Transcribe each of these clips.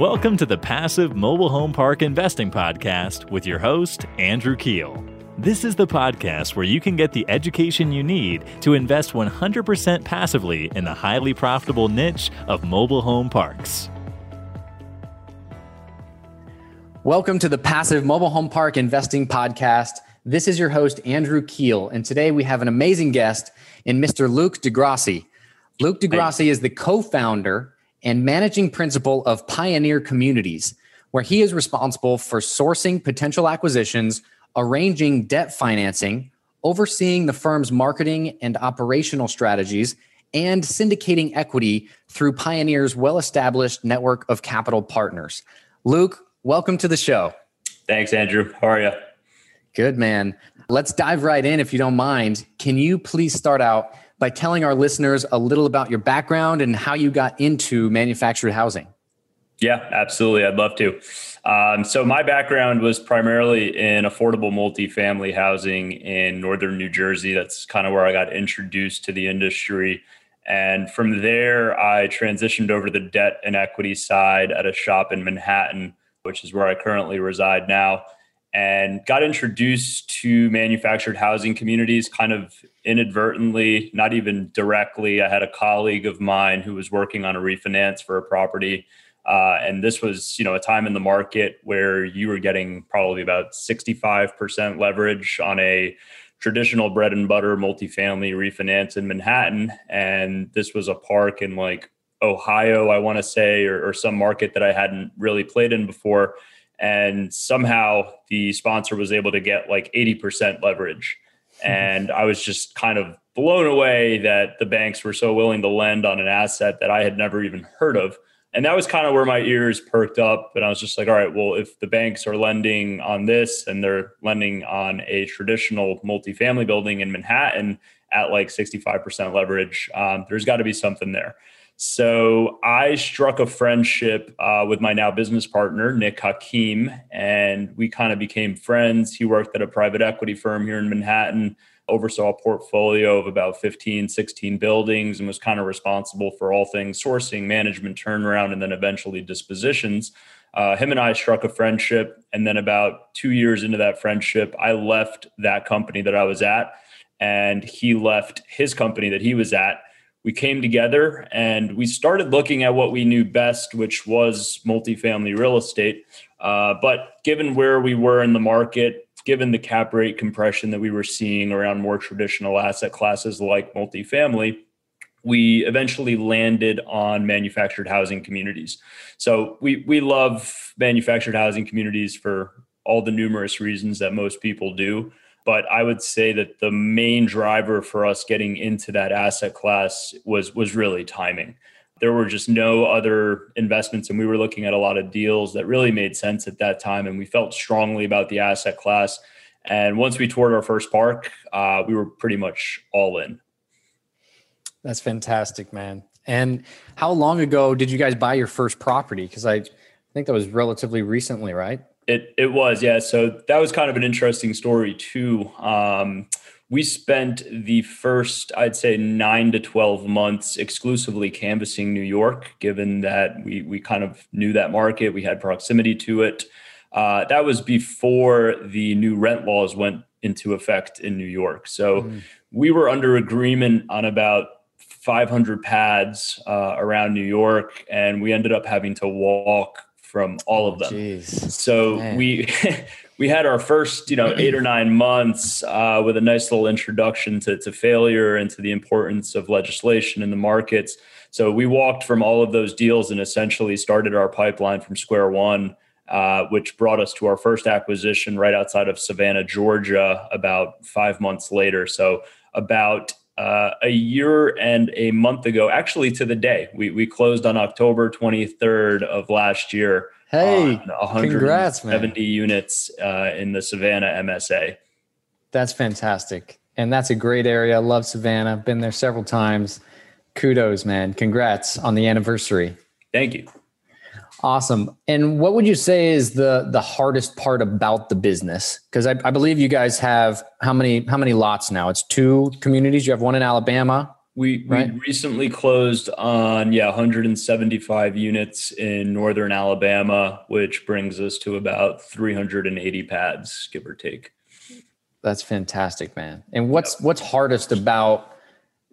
Welcome to the Passive Mobile Home Park Investing Podcast with your host, Andrew Keel. This is the podcast where you can get the education you need to invest 100% passively in the highly profitable niche of mobile home parks. Welcome to the Passive Mobile Home Park Investing Podcast. This is your host, Andrew Keel, and today we have an amazing guest in Mr. Luke DeGrassi. Luke DeGrassi is the co founder and managing principal of Pioneer Communities, where he is responsible for sourcing potential acquisitions arranging debt financing, overseeing the firm's marketing and operational strategies, and syndicating equity through Pioneer's well established network of capital partners. Luke, welcome to the show. Thanks, Andrew. How are you? Good, man. Let's dive right in if you don't mind. Can you please start out by telling our listeners a little about your background and how you got into manufactured housing? Yeah, absolutely. I'd love to. Um, so my background was primarily in affordable multifamily housing in northern New Jersey. That's kind of where I got introduced to the industry. And from there, I transitioned over to the debt and equity side at a shop in Manhattan, which is where I currently reside now, and got introduced to manufactured housing communities kind of inadvertently, not even directly. I had a colleague of mine who was working on a refinance for a property uh, and this was, you know, a time in the market where you were getting probably about 65% leverage on a traditional bread and butter multifamily refinance in Manhattan. And this was a park in like Ohio, I want to say, or, or some market that I hadn't really played in before. And somehow the sponsor was able to get like 80% leverage. And I was just kind of blown away that the banks were so willing to lend on an asset that I had never even heard of. And that was kind of where my ears perked up. And I was just like, all right, well, if the banks are lending on this and they're lending on a traditional multifamily building in Manhattan at like 65% leverage, um, there's got to be something there. So I struck a friendship uh, with my now business partner, Nick Hakim, and we kind of became friends. He worked at a private equity firm here in Manhattan oversaw a portfolio of about 15, 16 buildings and was kind of responsible for all things sourcing, management, turnaround, and then eventually dispositions. Uh, him and I struck a friendship. And then about two years into that friendship, I left that company that I was at, and he left his company that he was at. We came together and we started looking at what we knew best, which was multifamily real estate. Uh, but given where we were in the market, given the cap rate compression that we were seeing around more traditional asset classes like multifamily, we eventually landed on manufactured housing communities. So we we love manufactured housing communities for all the numerous reasons that most people do. But I would say that the main driver for us getting into that asset class was was really timing. There were just no other investments and we were looking at a lot of deals that really made sense at that time and we felt strongly about the asset class. And once we toured our first park uh, we were pretty much all in. That's fantastic man. And how long ago did you guys buy your first property? Because i think that was relatively recently right it, it was yeah so that was kind of an interesting story too um, we spent the first, I'd say, nine to 12 months exclusively canvassing New York, given that we, we kind of knew that market, we had proximity to it. Uh, that was before the new rent laws went into effect in New York. So mm. we were under agreement on about 500 pads uh, around New York, and we ended up having to walk from all of them. Jeez. So Man. we we had our first, you know, eight or nine months uh, with a nice little introduction to, to failure and to the importance of legislation in the markets. So we walked from all of those deals and essentially started our pipeline from square one, uh, which brought us to our first acquisition right outside of Savannah, Georgia, about five months later. So about uh, a year and a month ago, actually to the day, we we closed on October 23rd of last year. Hey, 170 units uh, in the Savannah MSA. That's fantastic. And that's a great area. I love Savannah. Been there several times. Kudos, man. Congrats on the anniversary. Thank you. Awesome. And what would you say is the the hardest part about the business? Because I, I, believe you guys have how many how many lots now? It's two communities. You have one in Alabama, We, right? we recently closed on yeah 175 units in northern Alabama, which brings us to about 380 pads, give or take. That's fantastic, man. And what's yep. what's hardest about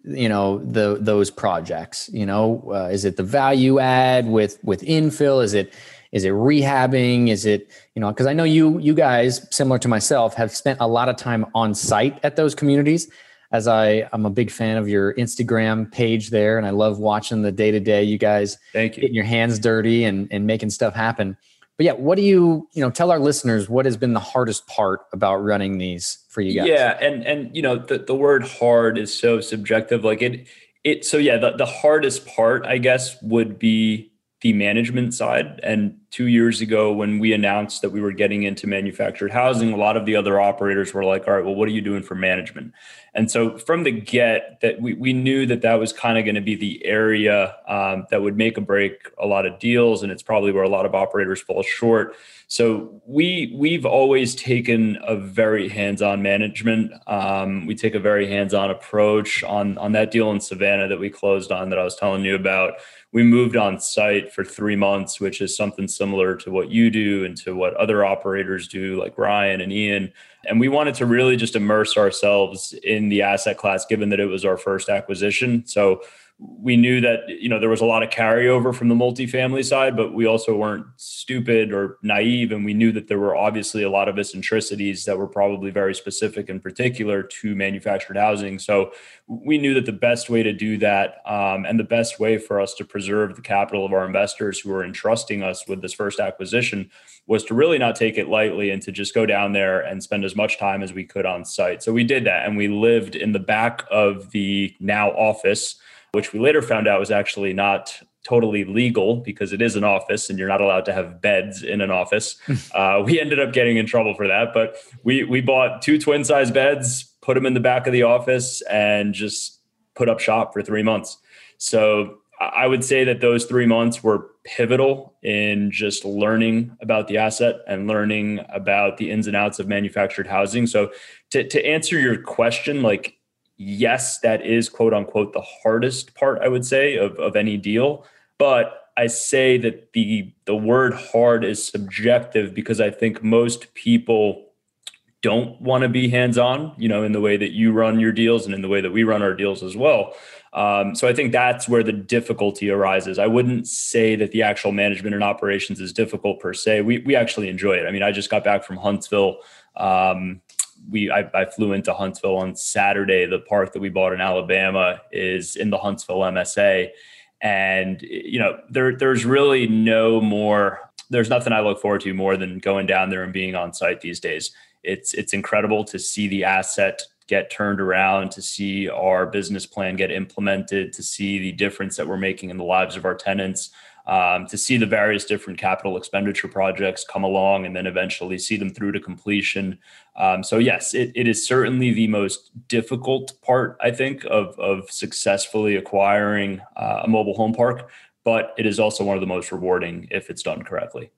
you know the those projects? You know, uh, is it the value add with with infill? Is it is it rehabbing? Is it you know? Because I know you you guys, similar to myself, have spent a lot of time on site at those communities as I I'm a big fan of your Instagram page there, and I love watching the day to day you guys Thank you. getting your hands dirty and and making stuff happen. But yeah, what do you you know tell our listeners what has been the hardest part about running these for you guys? Yeah, and and you know the the word hard is so subjective. Like it it so yeah the the hardest part I guess would be the management side. And two years ago, when we announced that we were getting into manufactured housing, a lot of the other operators were like, all right, well, what are you doing for management? And so from the get that we, we knew that that was kind of going to be the area um, that would make a break a lot of deals. And it's probably where a lot of operators fall short. So we we've always taken a very hands-on management. Um, we take a very hands-on approach on on that deal in Savannah that we closed on that I was telling you about we moved on site for three months, which is something similar to what you do and to what other operators do, like Ryan and Ian. And we wanted to really just immerse ourselves in the asset class, given that it was our first acquisition. So we knew that you know there was a lot of carryover from the multifamily side, but we also weren't stupid or naive, and we knew that there were obviously a lot of eccentricities that were probably very specific and particular to manufactured housing. So we knew that the best way to do that, um, and the best way for us to preserve the capital of our investors who are entrusting us with this first acquisition, was to really not take it lightly and to just go down there and spend as much time as we could on site. So we did that, and we lived in the back of the now office which we later found out was actually not totally legal because it is an office and you're not allowed to have beds in an office. uh, we ended up getting in trouble for that, but we we bought two twin size beds, put them in the back of the office, and just put up shop for three months. So I would say that those three months were pivotal in just learning about the asset and learning about the ins and outs of manufactured housing. So to, to answer your question, like yes, that is quote unquote the hardest part, I would say, of, of any deal. But I say that the the word hard is subjective because I think most people don't want to be hands-on, you know, in the way that you run your deals and in the way that we run our deals as well. Um, so I think that's where the difficulty arises. I wouldn't say that the actual management and operations is difficult per se. We we actually enjoy it. I mean, I just got back from Huntsville um, we I, I, flew into Huntsville on Saturday. The park that we bought in Alabama is in the Huntsville MSA, and you know there there's really no more. There's nothing I look forward to more than going down there and being on site these days. It's it's incredible to see the asset get turned around, to see our business plan get implemented, to see the difference that we're making in the lives of our tenants um, to see the various different capital expenditure projects come along and then eventually see them through to completion. Um, so yes, it, it is certainly the most difficult part, I think, of, of successfully acquiring uh, a mobile home park, but it is also one of the most rewarding if it's done correctly.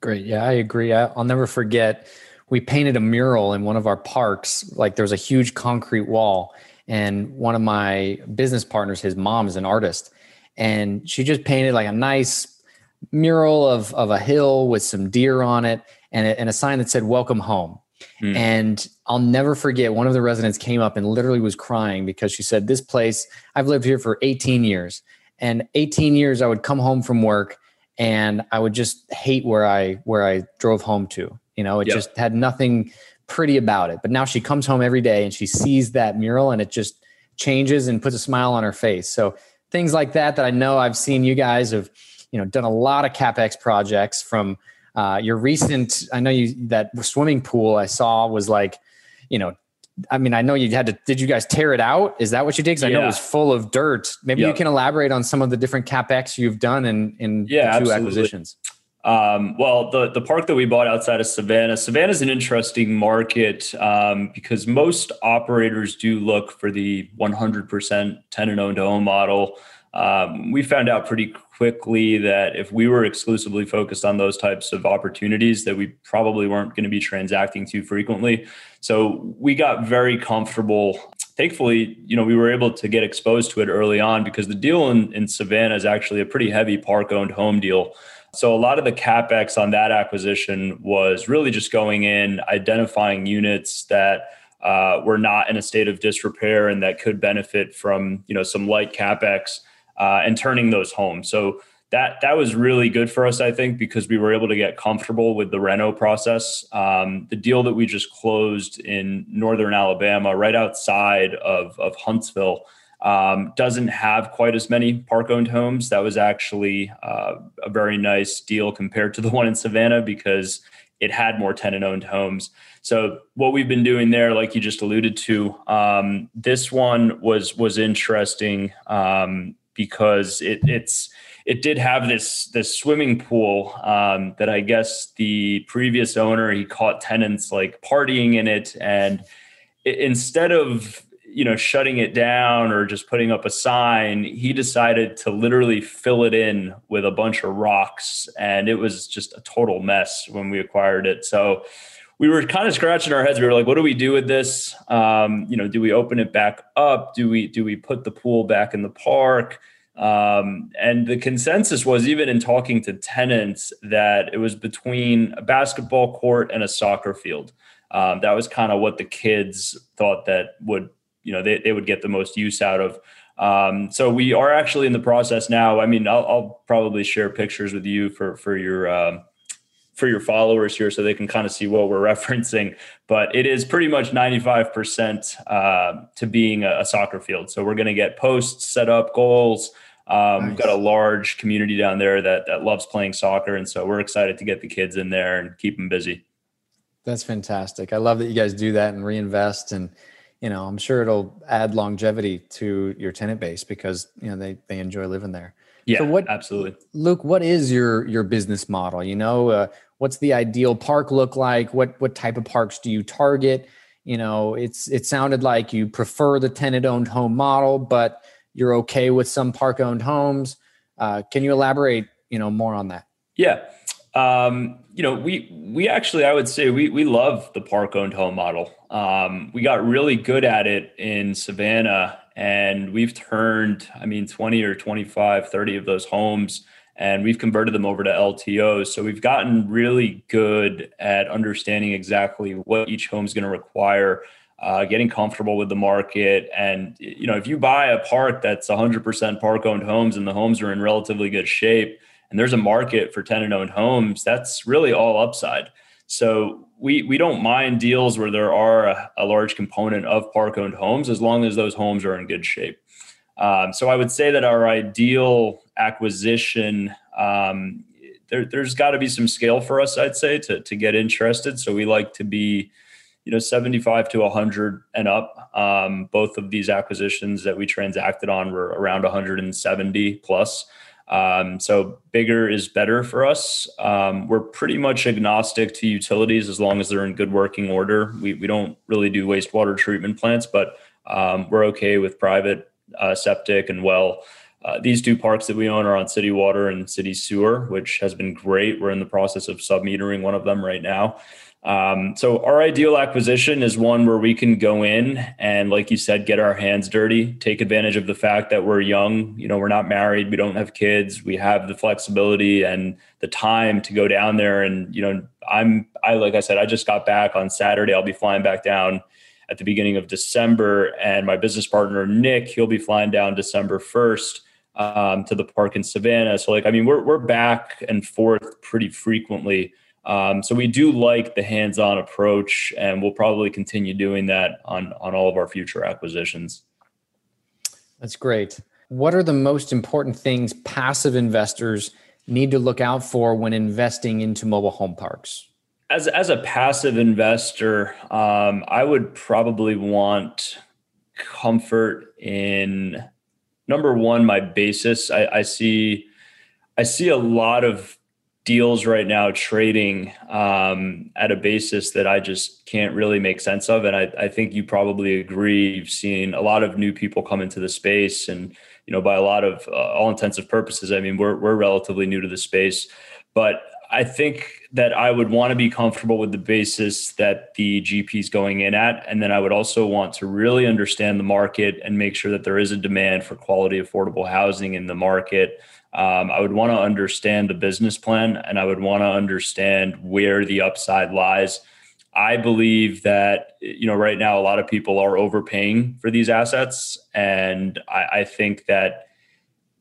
Great. Yeah, I agree. I, I'll never forget. We painted a mural in one of our parks. Like there's a huge concrete wall, and one of my business partners, his mom is an artist, and she just painted like a nice mural of of a hill with some deer on it and a, and a sign that said "Welcome home." Mm. And I'll never forget one of the residents came up and literally was crying because she said, "This place I've lived here for 18 years, and 18 years I would come home from work and I would just hate where I where I drove home to. You know, it yep. just had nothing pretty about it. But now she comes home every day and she sees that mural and it just changes and puts a smile on her face. So things like that that I know I've seen you guys have, you know, done a lot of capex projects from uh, your recent. I know you that swimming pool I saw was like, you know, I mean, I know you had to. Did you guys tear it out? Is that what you did? Because I know it was full of dirt. Maybe yep. you can elaborate on some of the different capex you've done in in yeah, two absolutely. acquisitions. Um, well, the the park that we bought outside of Savannah, Savannah is an interesting market um, because most operators do look for the 100% tenant owned home model. Um, we found out pretty quickly that if we were exclusively focused on those types of opportunities, that we probably weren't going to be transacting too frequently. So we got very comfortable thankfully, you know, we were able to get exposed to it early on because the deal in, in Savannah is actually a pretty heavy park owned home deal. So a lot of the capex on that acquisition was really just going in, identifying units that uh, were not in a state of disrepair and that could benefit from you know some light capex uh, and turning those homes. So that that was really good for us, I think, because we were able to get comfortable with the reno process. Um, the deal that we just closed in northern Alabama, right outside of of Huntsville um, doesn't have quite as many park owned homes. That was actually uh, a very nice deal compared to the one in Savannah because it had more tenant owned homes. So what we've been doing there, like you just alluded to, um, this one was was interesting um, because it, it's it did have this this swimming pool um, that I guess the previous owner he caught tenants like partying in it and instead of you know shutting it down or just putting up a sign he decided to literally fill it in with a bunch of rocks and it was just a total mess when we acquired it. So we were kind of scratching our heads. We were like what do we do with this? Um, you know do we open it back up? Do we do we put the pool back in the park? Um, and the consensus was even in talking to tenants that it was between a basketball court and a soccer field. Um, that was kind of what the kids thought that would you know they, they would get the most use out of. Um, so we are actually in the process now. I mean, I'll, I'll probably share pictures with you for for your um, for your followers here, so they can kind of see what we're referencing. But it is pretty much ninety five percent uh, to being a, a, soccer field. So we're going to get posts set up, goals. Um, nice. We've got a large community down there that that loves playing soccer, and so we're excited to get the kids in there and keep them busy. That's fantastic. I love that you guys do that and reinvest and you know, I'm sure it'll add longevity to your tenant base because you know they they enjoy living there. Yeah, so what absolutely, Luke? What is your your business model? You know, uh, what's the ideal park look like? What what type of parks do you target? You know, it's it sounded like you prefer the tenant owned home model, but you're okay with some park owned homes. Uh, can you elaborate? You know, more on that? Yeah. Um, you know, we we actually I would say we we love the park owned home model. Um, we got really good at it in Savannah and we've turned, I mean, 20 or 25, 30 of those homes and we've converted them over to LTOs. So we've gotten really good at understanding exactly what each home is going to require. Uh, getting comfortable with the market. And, you know, if you buy a park that's 100% park owned homes and the homes are in relatively good shape, and there's a market for tenant owned homes, that's really all upside. So we we don't mind deals where there are a, a large component of park owned homes as long as those homes are in good shape. Um, so I would say that our ideal acquisition um, there, has got to be some scale for us, I'd say, to to get interested. So we like to be, you know, 75 to 100 and up. Um, both of these acquisitions that we transacted on were around 170 plus. Um, so bigger is better for us. Um, we're pretty much agnostic to utilities as long as they're in good working order. We, we don't really do wastewater treatment plants, but um, we're okay with private uh, septic and well. Uh, these two parks that we own are on city water and city sewer, which has been great. We're in the process of submetering one of them right now. Um, so our ideal acquisition is one where we can go in and, like you said, get our hands dirty, take advantage of the fact that we're young. You know, we're not married, we don't have kids, we have the flexibility and the time to go down there. And you know, I'm I like I said, I just got back on Saturday. I'll be flying back down at the beginning of December, and my business partner Nick, he'll be flying down December first. Um, to the park in Savannah. So, like, I mean, we're we're back and forth pretty frequently. Um, so we do like the hands-on approach, and we'll probably continue doing that on on all of our future acquisitions. That's great. What are the most important things passive investors need to look out for when investing into mobile home parks? As as a passive investor, um, I would probably want comfort in number one my basis. I, I see I see a lot of deals right now trading um, at a basis that I just can't really make sense of. And I, I, think you probably agree. You've seen a lot of new people come into the space, and you know, by a lot of uh, all intensive purposes, I mean, we're we're relatively new to the space. But I think that I would want to be comfortable with the basis that the GP is going in at. And then I would also want to really understand the market and make sure that there is a demand for quality, affordable housing in the market. Um, I would want to understand the business plan and I would want to understand where the upside lies. I believe that you know right now a lot of people are overpaying for these assets, and I, I think that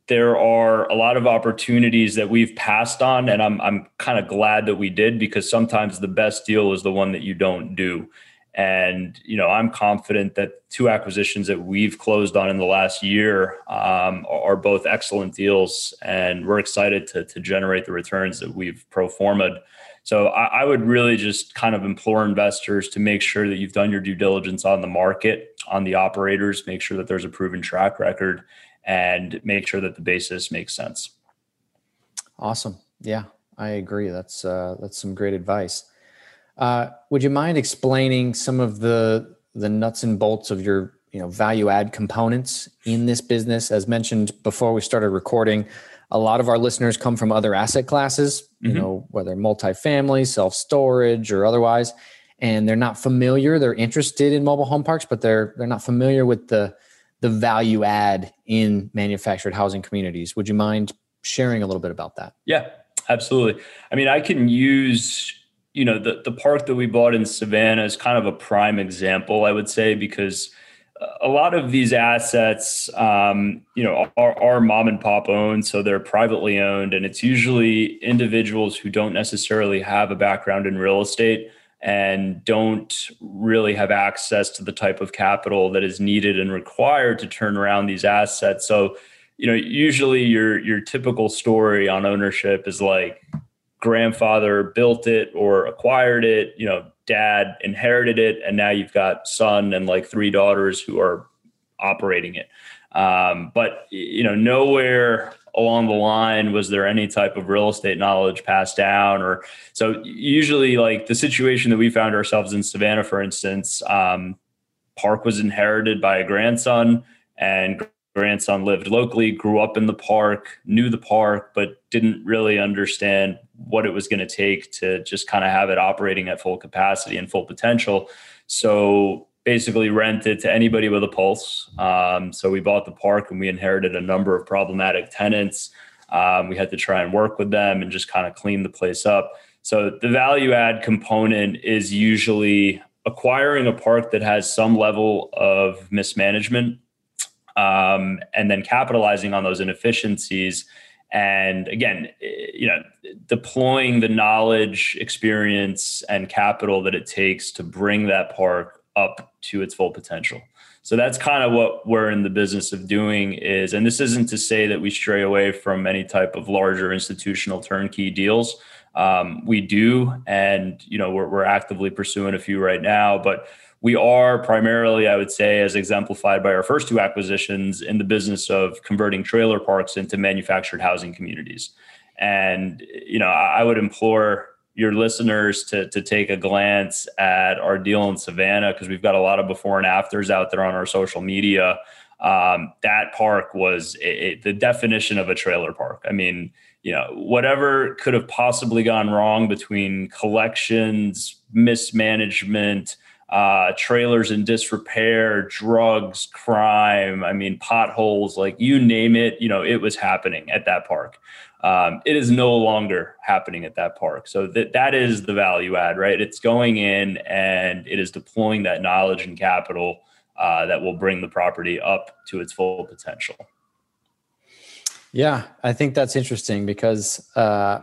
there are a lot of opportunities that we've passed on and I'm I'm kind of glad that we did because sometimes the best deal is the one that you don't do. And you know, I'm confident that two acquisitions that we've closed on in the last year um, are both excellent deals, and we're excited to to generate the returns that we've pro formed. So I, I would really just kind of implore investors to make sure that you've done your due diligence on the market, on the operators, make sure that there's a proven track record, and make sure that the basis makes sense. Awesome. Yeah, I agree. That's uh, that's some great advice. Uh, would you mind explaining some of the the nuts and bolts of your you know value add components in this business? As mentioned before we started recording, a lot of our listeners come from other asset classes, you mm-hmm. know, whether multifamily, self storage, or otherwise, and they're not familiar. They're interested in mobile home parks, but they're they're not familiar with the the value add in manufactured housing communities. Would you mind sharing a little bit about that? Yeah, absolutely. I mean, I can use you know the the park that we bought in Savannah is kind of a prime example, I would say, because a lot of these assets, um, you know, are, are mom and pop owned, so they're privately owned, and it's usually individuals who don't necessarily have a background in real estate and don't really have access to the type of capital that is needed and required to turn around these assets. So, you know, usually your your typical story on ownership is like grandfather built it or acquired it, you know, dad inherited it and now you've got son and like three daughters who are operating it. Um, but you know, nowhere along the line was there any type of real estate knowledge passed down or so usually like the situation that we found ourselves in savannah for instance um, park was inherited by a grandson and grandson lived locally grew up in the park knew the park but didn't really understand what it was going to take to just kind of have it operating at full capacity and full potential so basically rent it to anybody with a pulse. Um, so we bought the park and we inherited a number of problematic tenants. Um, we had to try and work with them and just kind of clean the place up. So the value add component is usually acquiring a park that has some level of mismanagement um, and then capitalizing on those inefficiencies and again you know deploying the knowledge experience and capital that it takes to bring that park up to its full potential. So that's kind of what we're in the business of doing is, and this isn't to say that we stray away from any type of larger institutional turnkey deals. Um, we do, and you know we're, we're actively pursuing a few right now, but we are primarily, I would say, as exemplified by our first two acquisitions, in the business of converting trailer parks into manufactured housing communities. And you know, I would implore your listeners to to take a glance at our deal in Savannah because we've got a lot of before and afters out there on our social media. Um, that park was a, a, the definition of a trailer park. I mean, you know, whatever could have possibly gone wrong between collections, mismanagement, uh, trailers in disrepair, drugs, crime. I mean, potholes, like you name it, you know, it was happening at that park. Um, it is no longer happening at that park. So that that is the value add, right? It's going in and it is deploying that knowledge and capital uh, that will bring the property up to its full potential. Yeah, I think that's interesting because uh,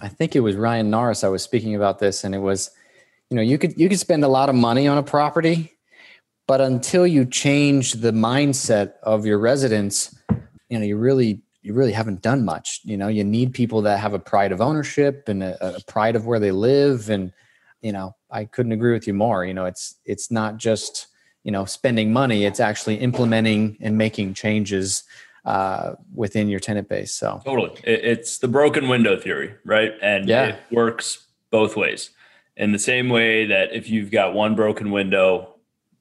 I think it was Ryan Norris I was speaking about this, and it was, you know, you could you could spend a lot of money on a property, but until you change the mindset of your residents, you know, you really you really haven't done much. You know, you need people that have a pride of ownership and a, a, pride of where they live. And, you know, I couldn't agree with you more. You know, it's it's not just, you know, spending money, it's actually implementing and making changes uh, within your tenant base. So totally. It's the broken window theory, right? And yeah. it works both ways. In the same way that if you've got one broken window,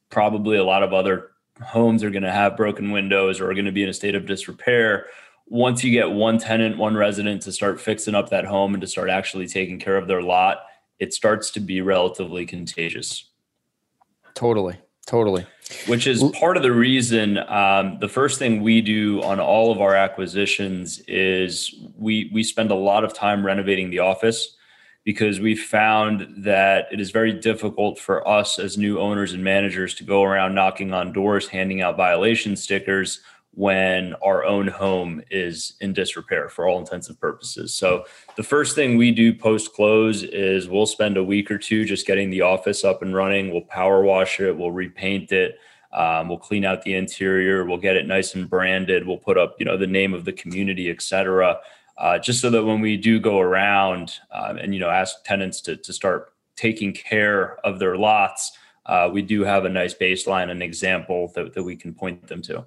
probably a lot of other homes are going to have broken windows or are going to be in a state of disrepair once you get one tenant, one resident to start fixing up that home and to start actually taking care of their lot, it starts to be relatively contagious. Totally. Totally. Which is part of the reason. Um, the first thing we do on all of our acquisitions is we we spend a lot of time renovating the office because we found that it is very difficult for us as new owners and managers to go around knocking on doors, handing out violation stickers when our own home is in disrepair for all intensive purposes. So the first thing we do post close is we'll spend a week or two just getting the office up and running. We'll power wash it, we'll repaint it, um, we'll clean out the interior, we'll get it nice and branded, we'll put up you know the name of the community, etc. Uh, just so that when we do go around um, and you know ask tenants to to start taking care of their lots, uh, we do have a nice baseline and example that, that we can point them to.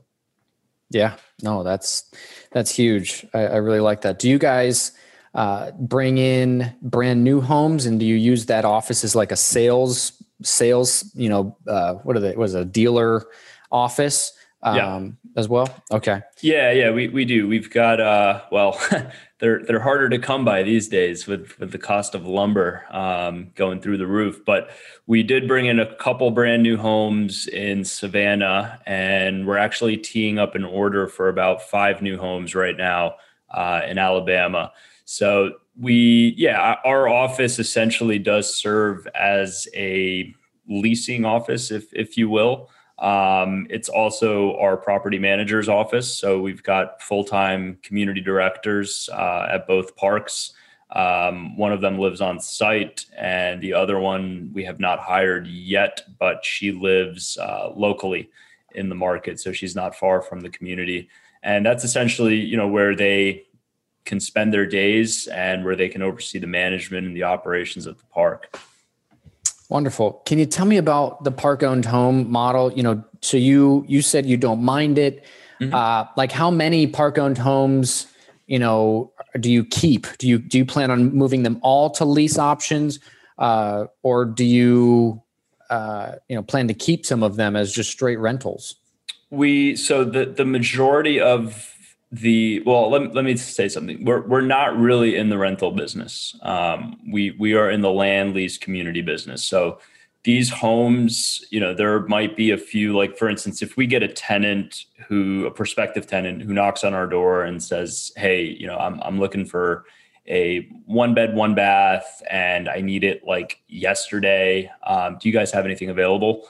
Yeah, no, that's that's huge. I, I really like that. Do you guys uh, bring in brand new homes, and do you use that office as like a sales sales? You know, uh, what are they? Was a dealer office? Um, yeah. as well. Okay. Yeah, yeah, we we do. We've got uh, well, they're they're harder to come by these days with with the cost of lumber um, going through the roof. But we did bring in a couple brand new homes in Savannah, and we're actually teeing up an order for about five new homes right now uh, in Alabama. So we, yeah, our office essentially does serve as a leasing office, if if you will. Um, it's also our property manager's office. So we've got full time community directors uh, at both parks. Um, one of them lives on site, and the other one we have not hired yet, but she lives uh, locally in the market. So she's not far from the community. And that's essentially, you know, where they can spend their days and where they can oversee the management and the operations of the park. Wonderful. Can you tell me about the park owned home model? You know, so you you said you don't mind it. Mm-hmm. Uh, like how many park owned homes, you know, do you keep? Do you do you plan on moving them all to lease options, uh, or do you uh, you know plan to keep some of them as just straight rentals? We so the the majority of the well let, let me say something. We're, we're not really in the rental business. Um, we we are in the land lease community business. So these homes you know there might be a few like for instance if we get a tenant who a prospective tenant who knocks on our door and says hey you know i'm, I'm looking for a one bed one bath and i need it like yesterday. Um, do you guys have anything available?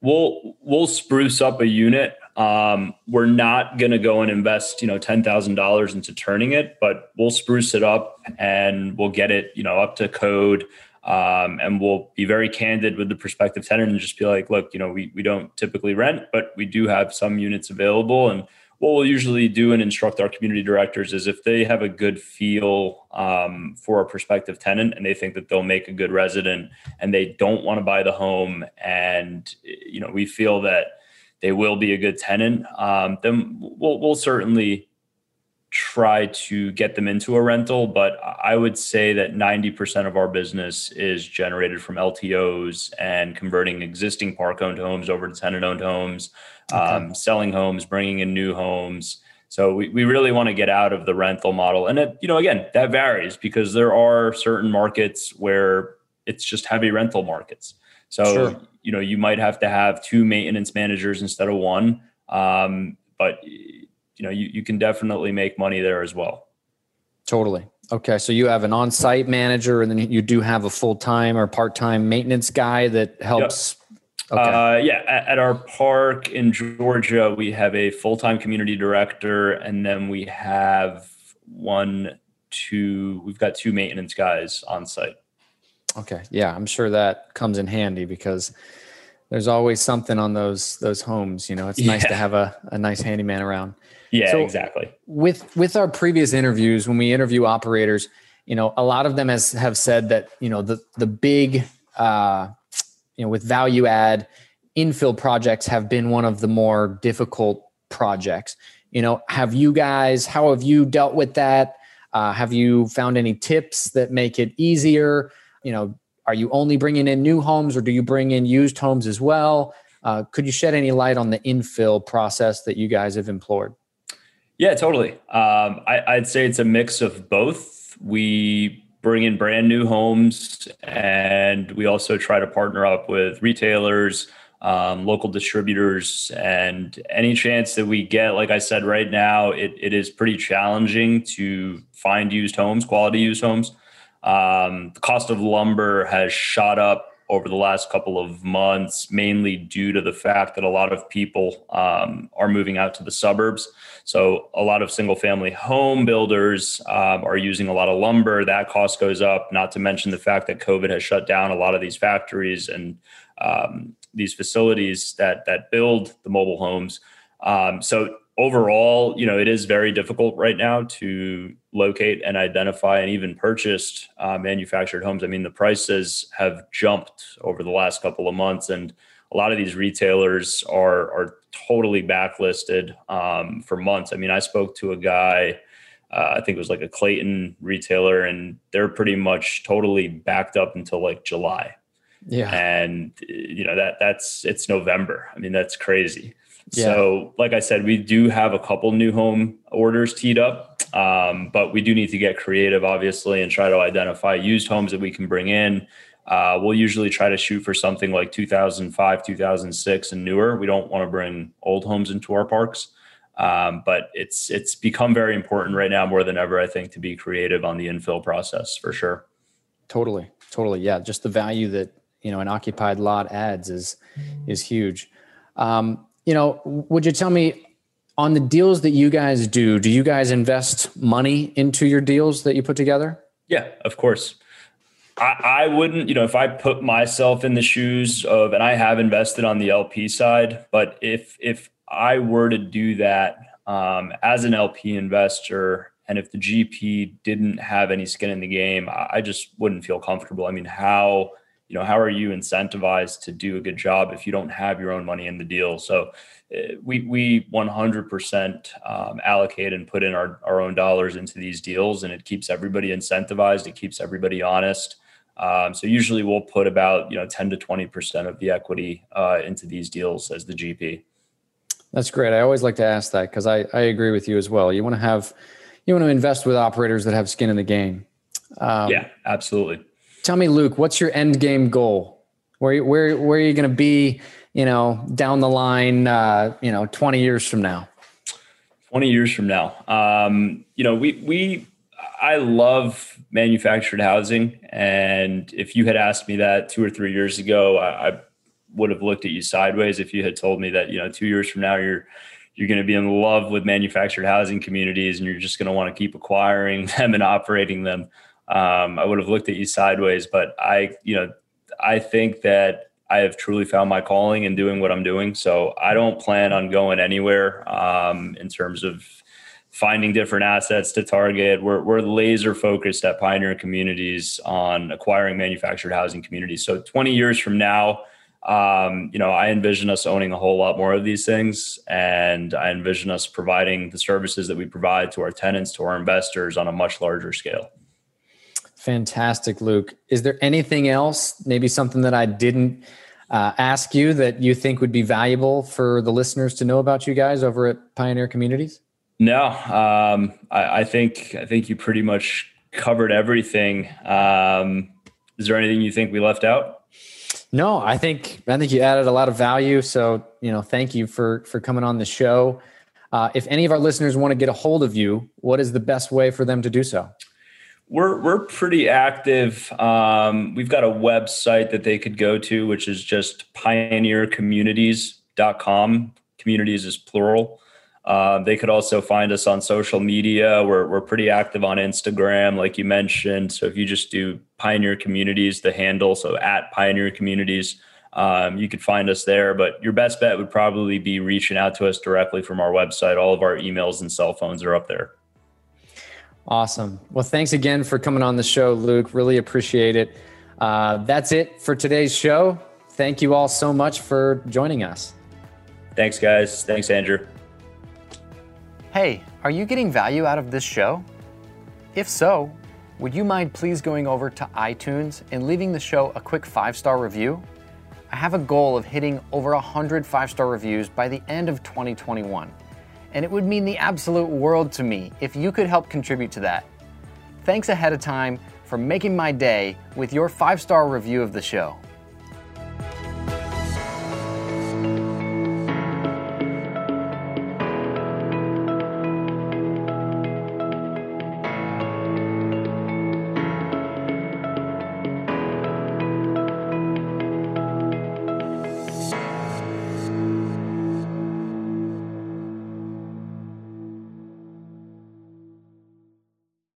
We'll we'll spruce up a unit um, we're not going to go and invest, you know, ten thousand dollars into turning it, but we'll spruce it up and we'll get it, you know, up to code. Um, and we'll be very candid with the prospective tenant and just be like, look, you know, we we don't typically rent, but we do have some units available. And what we'll usually do and instruct our community directors is if they have a good feel um, for a prospective tenant and they think that they'll make a good resident and they don't want to buy the home and you know we feel that they will be a good tenant, um, then we'll, we'll certainly try to get them into a rental. But I would say that 90% of our business is generated from LTOs and converting existing park owned homes over to tenant owned homes, okay. um, selling homes, bringing in new homes. So we, we really want to get out of the rental model. And it, you know, again, that varies because there are certain markets where it's just heavy rental markets. So sure you know you might have to have two maintenance managers instead of one um, but you know you, you can definitely make money there as well totally okay so you have an on-site manager and then you do have a full-time or part-time maintenance guy that helps yep. Okay. Uh, yeah, at, at, our park in Georgia, we have a full time community director, and then we have one, two, we've got two maintenance guys on site. Okay. Yeah, I'm sure that comes in handy because there's always something on those those homes. You know, it's yeah. nice to have a, a nice handyman around. Yeah, so exactly. With with our previous interviews, when we interview operators, you know, a lot of them has have said that you know the the big uh, you know with value add infill projects have been one of the more difficult projects. You know, have you guys? How have you dealt with that? Uh, have you found any tips that make it easier? You know, are you only bringing in new homes or do you bring in used homes as well? Uh, could you shed any light on the infill process that you guys have employed? Yeah, totally. Um, I, I'd say it's a mix of both. We bring in brand new homes and we also try to partner up with retailers um, local distributors and any chance that we get like i said right now it, it is pretty challenging to find used homes quality used homes um, the cost of lumber has shot up over the last couple of months mainly due to the fact that a lot of people um, are moving out to the suburbs so a lot of single family home builders um, are using a lot of lumber that cost goes up not to mention the fact that covid has shut down a lot of these factories and um, these facilities that that build the mobile homes. Um, so overall, you know, it is very difficult right now to locate and identify and even purchase uh, manufactured homes. I mean, the prices have jumped over the last couple of months, and a lot of these retailers are are totally backlisted um, for months. I mean, I spoke to a guy. Uh, I think it was like a Clayton retailer, and they're pretty much totally backed up until like July. Yeah. And you know that that's it's November. I mean that's crazy. Yeah. So like I said, we do have a couple new home orders teed up, um, but we do need to get creative, obviously, and try to identify used homes that we can bring in. Uh, we'll usually try to shoot for something like 2005, 2006, and newer. We don't want to bring old homes into our parks. Um, but it's it's become very important right now more than ever, I think, to be creative on the infill process for sure. Totally, totally, yeah. Just the value that you know an occupied lot adds is is huge. Um, you know, would you tell me on the deals that you guys do? Do you guys invest money into your deals that you put together? Yeah, of course. I, I wouldn't, you know, if I put myself in the shoes of, and I have invested on the LP side, but if if I were to do that um, as an LP investor, and if the GP didn't have any skin in the game, I just wouldn't feel comfortable. I mean, how you know how are you incentivized to do a good job if you don't have your own money in the deal? So uh, we we 100% um, allocate and put in our, our own dollars into these deals and it keeps everybody incentivized it keeps everybody honest. Um, so usually we'll put about you know 10 to 20% of the equity uh, into these deals as the gp that's great. I always like to ask that because I, I agree with you as well. You want to have you want to invest with operators that have skin in the game. Um, yeah absolutely Tell me, Luke, what's your end game goal? Where where where are you going to be? You know, down the line, uh, you know, twenty years from now. Twenty years from now, um, you know, we we I love manufactured housing, and if you had asked me that two or three years ago, I, I would have looked at you sideways if you had told me that you know two years from now you're you're going to be in love with manufactured housing communities and you're just going to want to keep acquiring them and operating them um, I would have looked at you sideways. But I, you know, I think that I have truly found my calling in doing what I'm doing. So I don't plan on going anywhere um, in terms of finding different assets to target. We're, we're laser focused at Pioneer Communities on acquiring manufactured housing communities. So 20 years from now, um, you know, I envision us owning a whole lot more of these things, and I envision us providing the services that we provide to our tenants, to our investors on a much larger scale. Fantastic, Luke. Is there anything else, maybe something that I didn't uh, ask you that you think would be valuable for the listeners to know about you guys over at Pioneer Communities? No, um, I, I, think I think you pretty much covered everything. Um, is there anything you think we left out? No, I think I think you added a lot of value. So you know, thank you for for coming on the show. Uh, if any of our listeners want to get a hold of you, what is the best way for them to do so? We're we're pretty active. Um, we've got a website that they could go to, which is just pioneercommunities.com. Communities is plural. Uh, they could also find us on social media. We're we're pretty active on Instagram, like you mentioned. So if you just do Pioneer Communities, the handle, so at Pioneer Communities, um, you could find us there. But your best bet would probably be reaching out to us directly from our website. All of our emails and cell phones are up there. Awesome. Well, thanks again for coming on the show, Luke. Really appreciate it. Uh, that's it for today's show. Thank you all so much for joining us. Thanks, guys. Thanks, Andrew. Hey, are you getting value out of this show? If so, would you mind please going over to iTunes and leaving the show a quick five star review? I have a goal of hitting over 100 five star reviews by the end of 2021 and it would mean the absolute world to me if you could help contribute to that. Thanks ahead of time for making my day with your five star review of the show.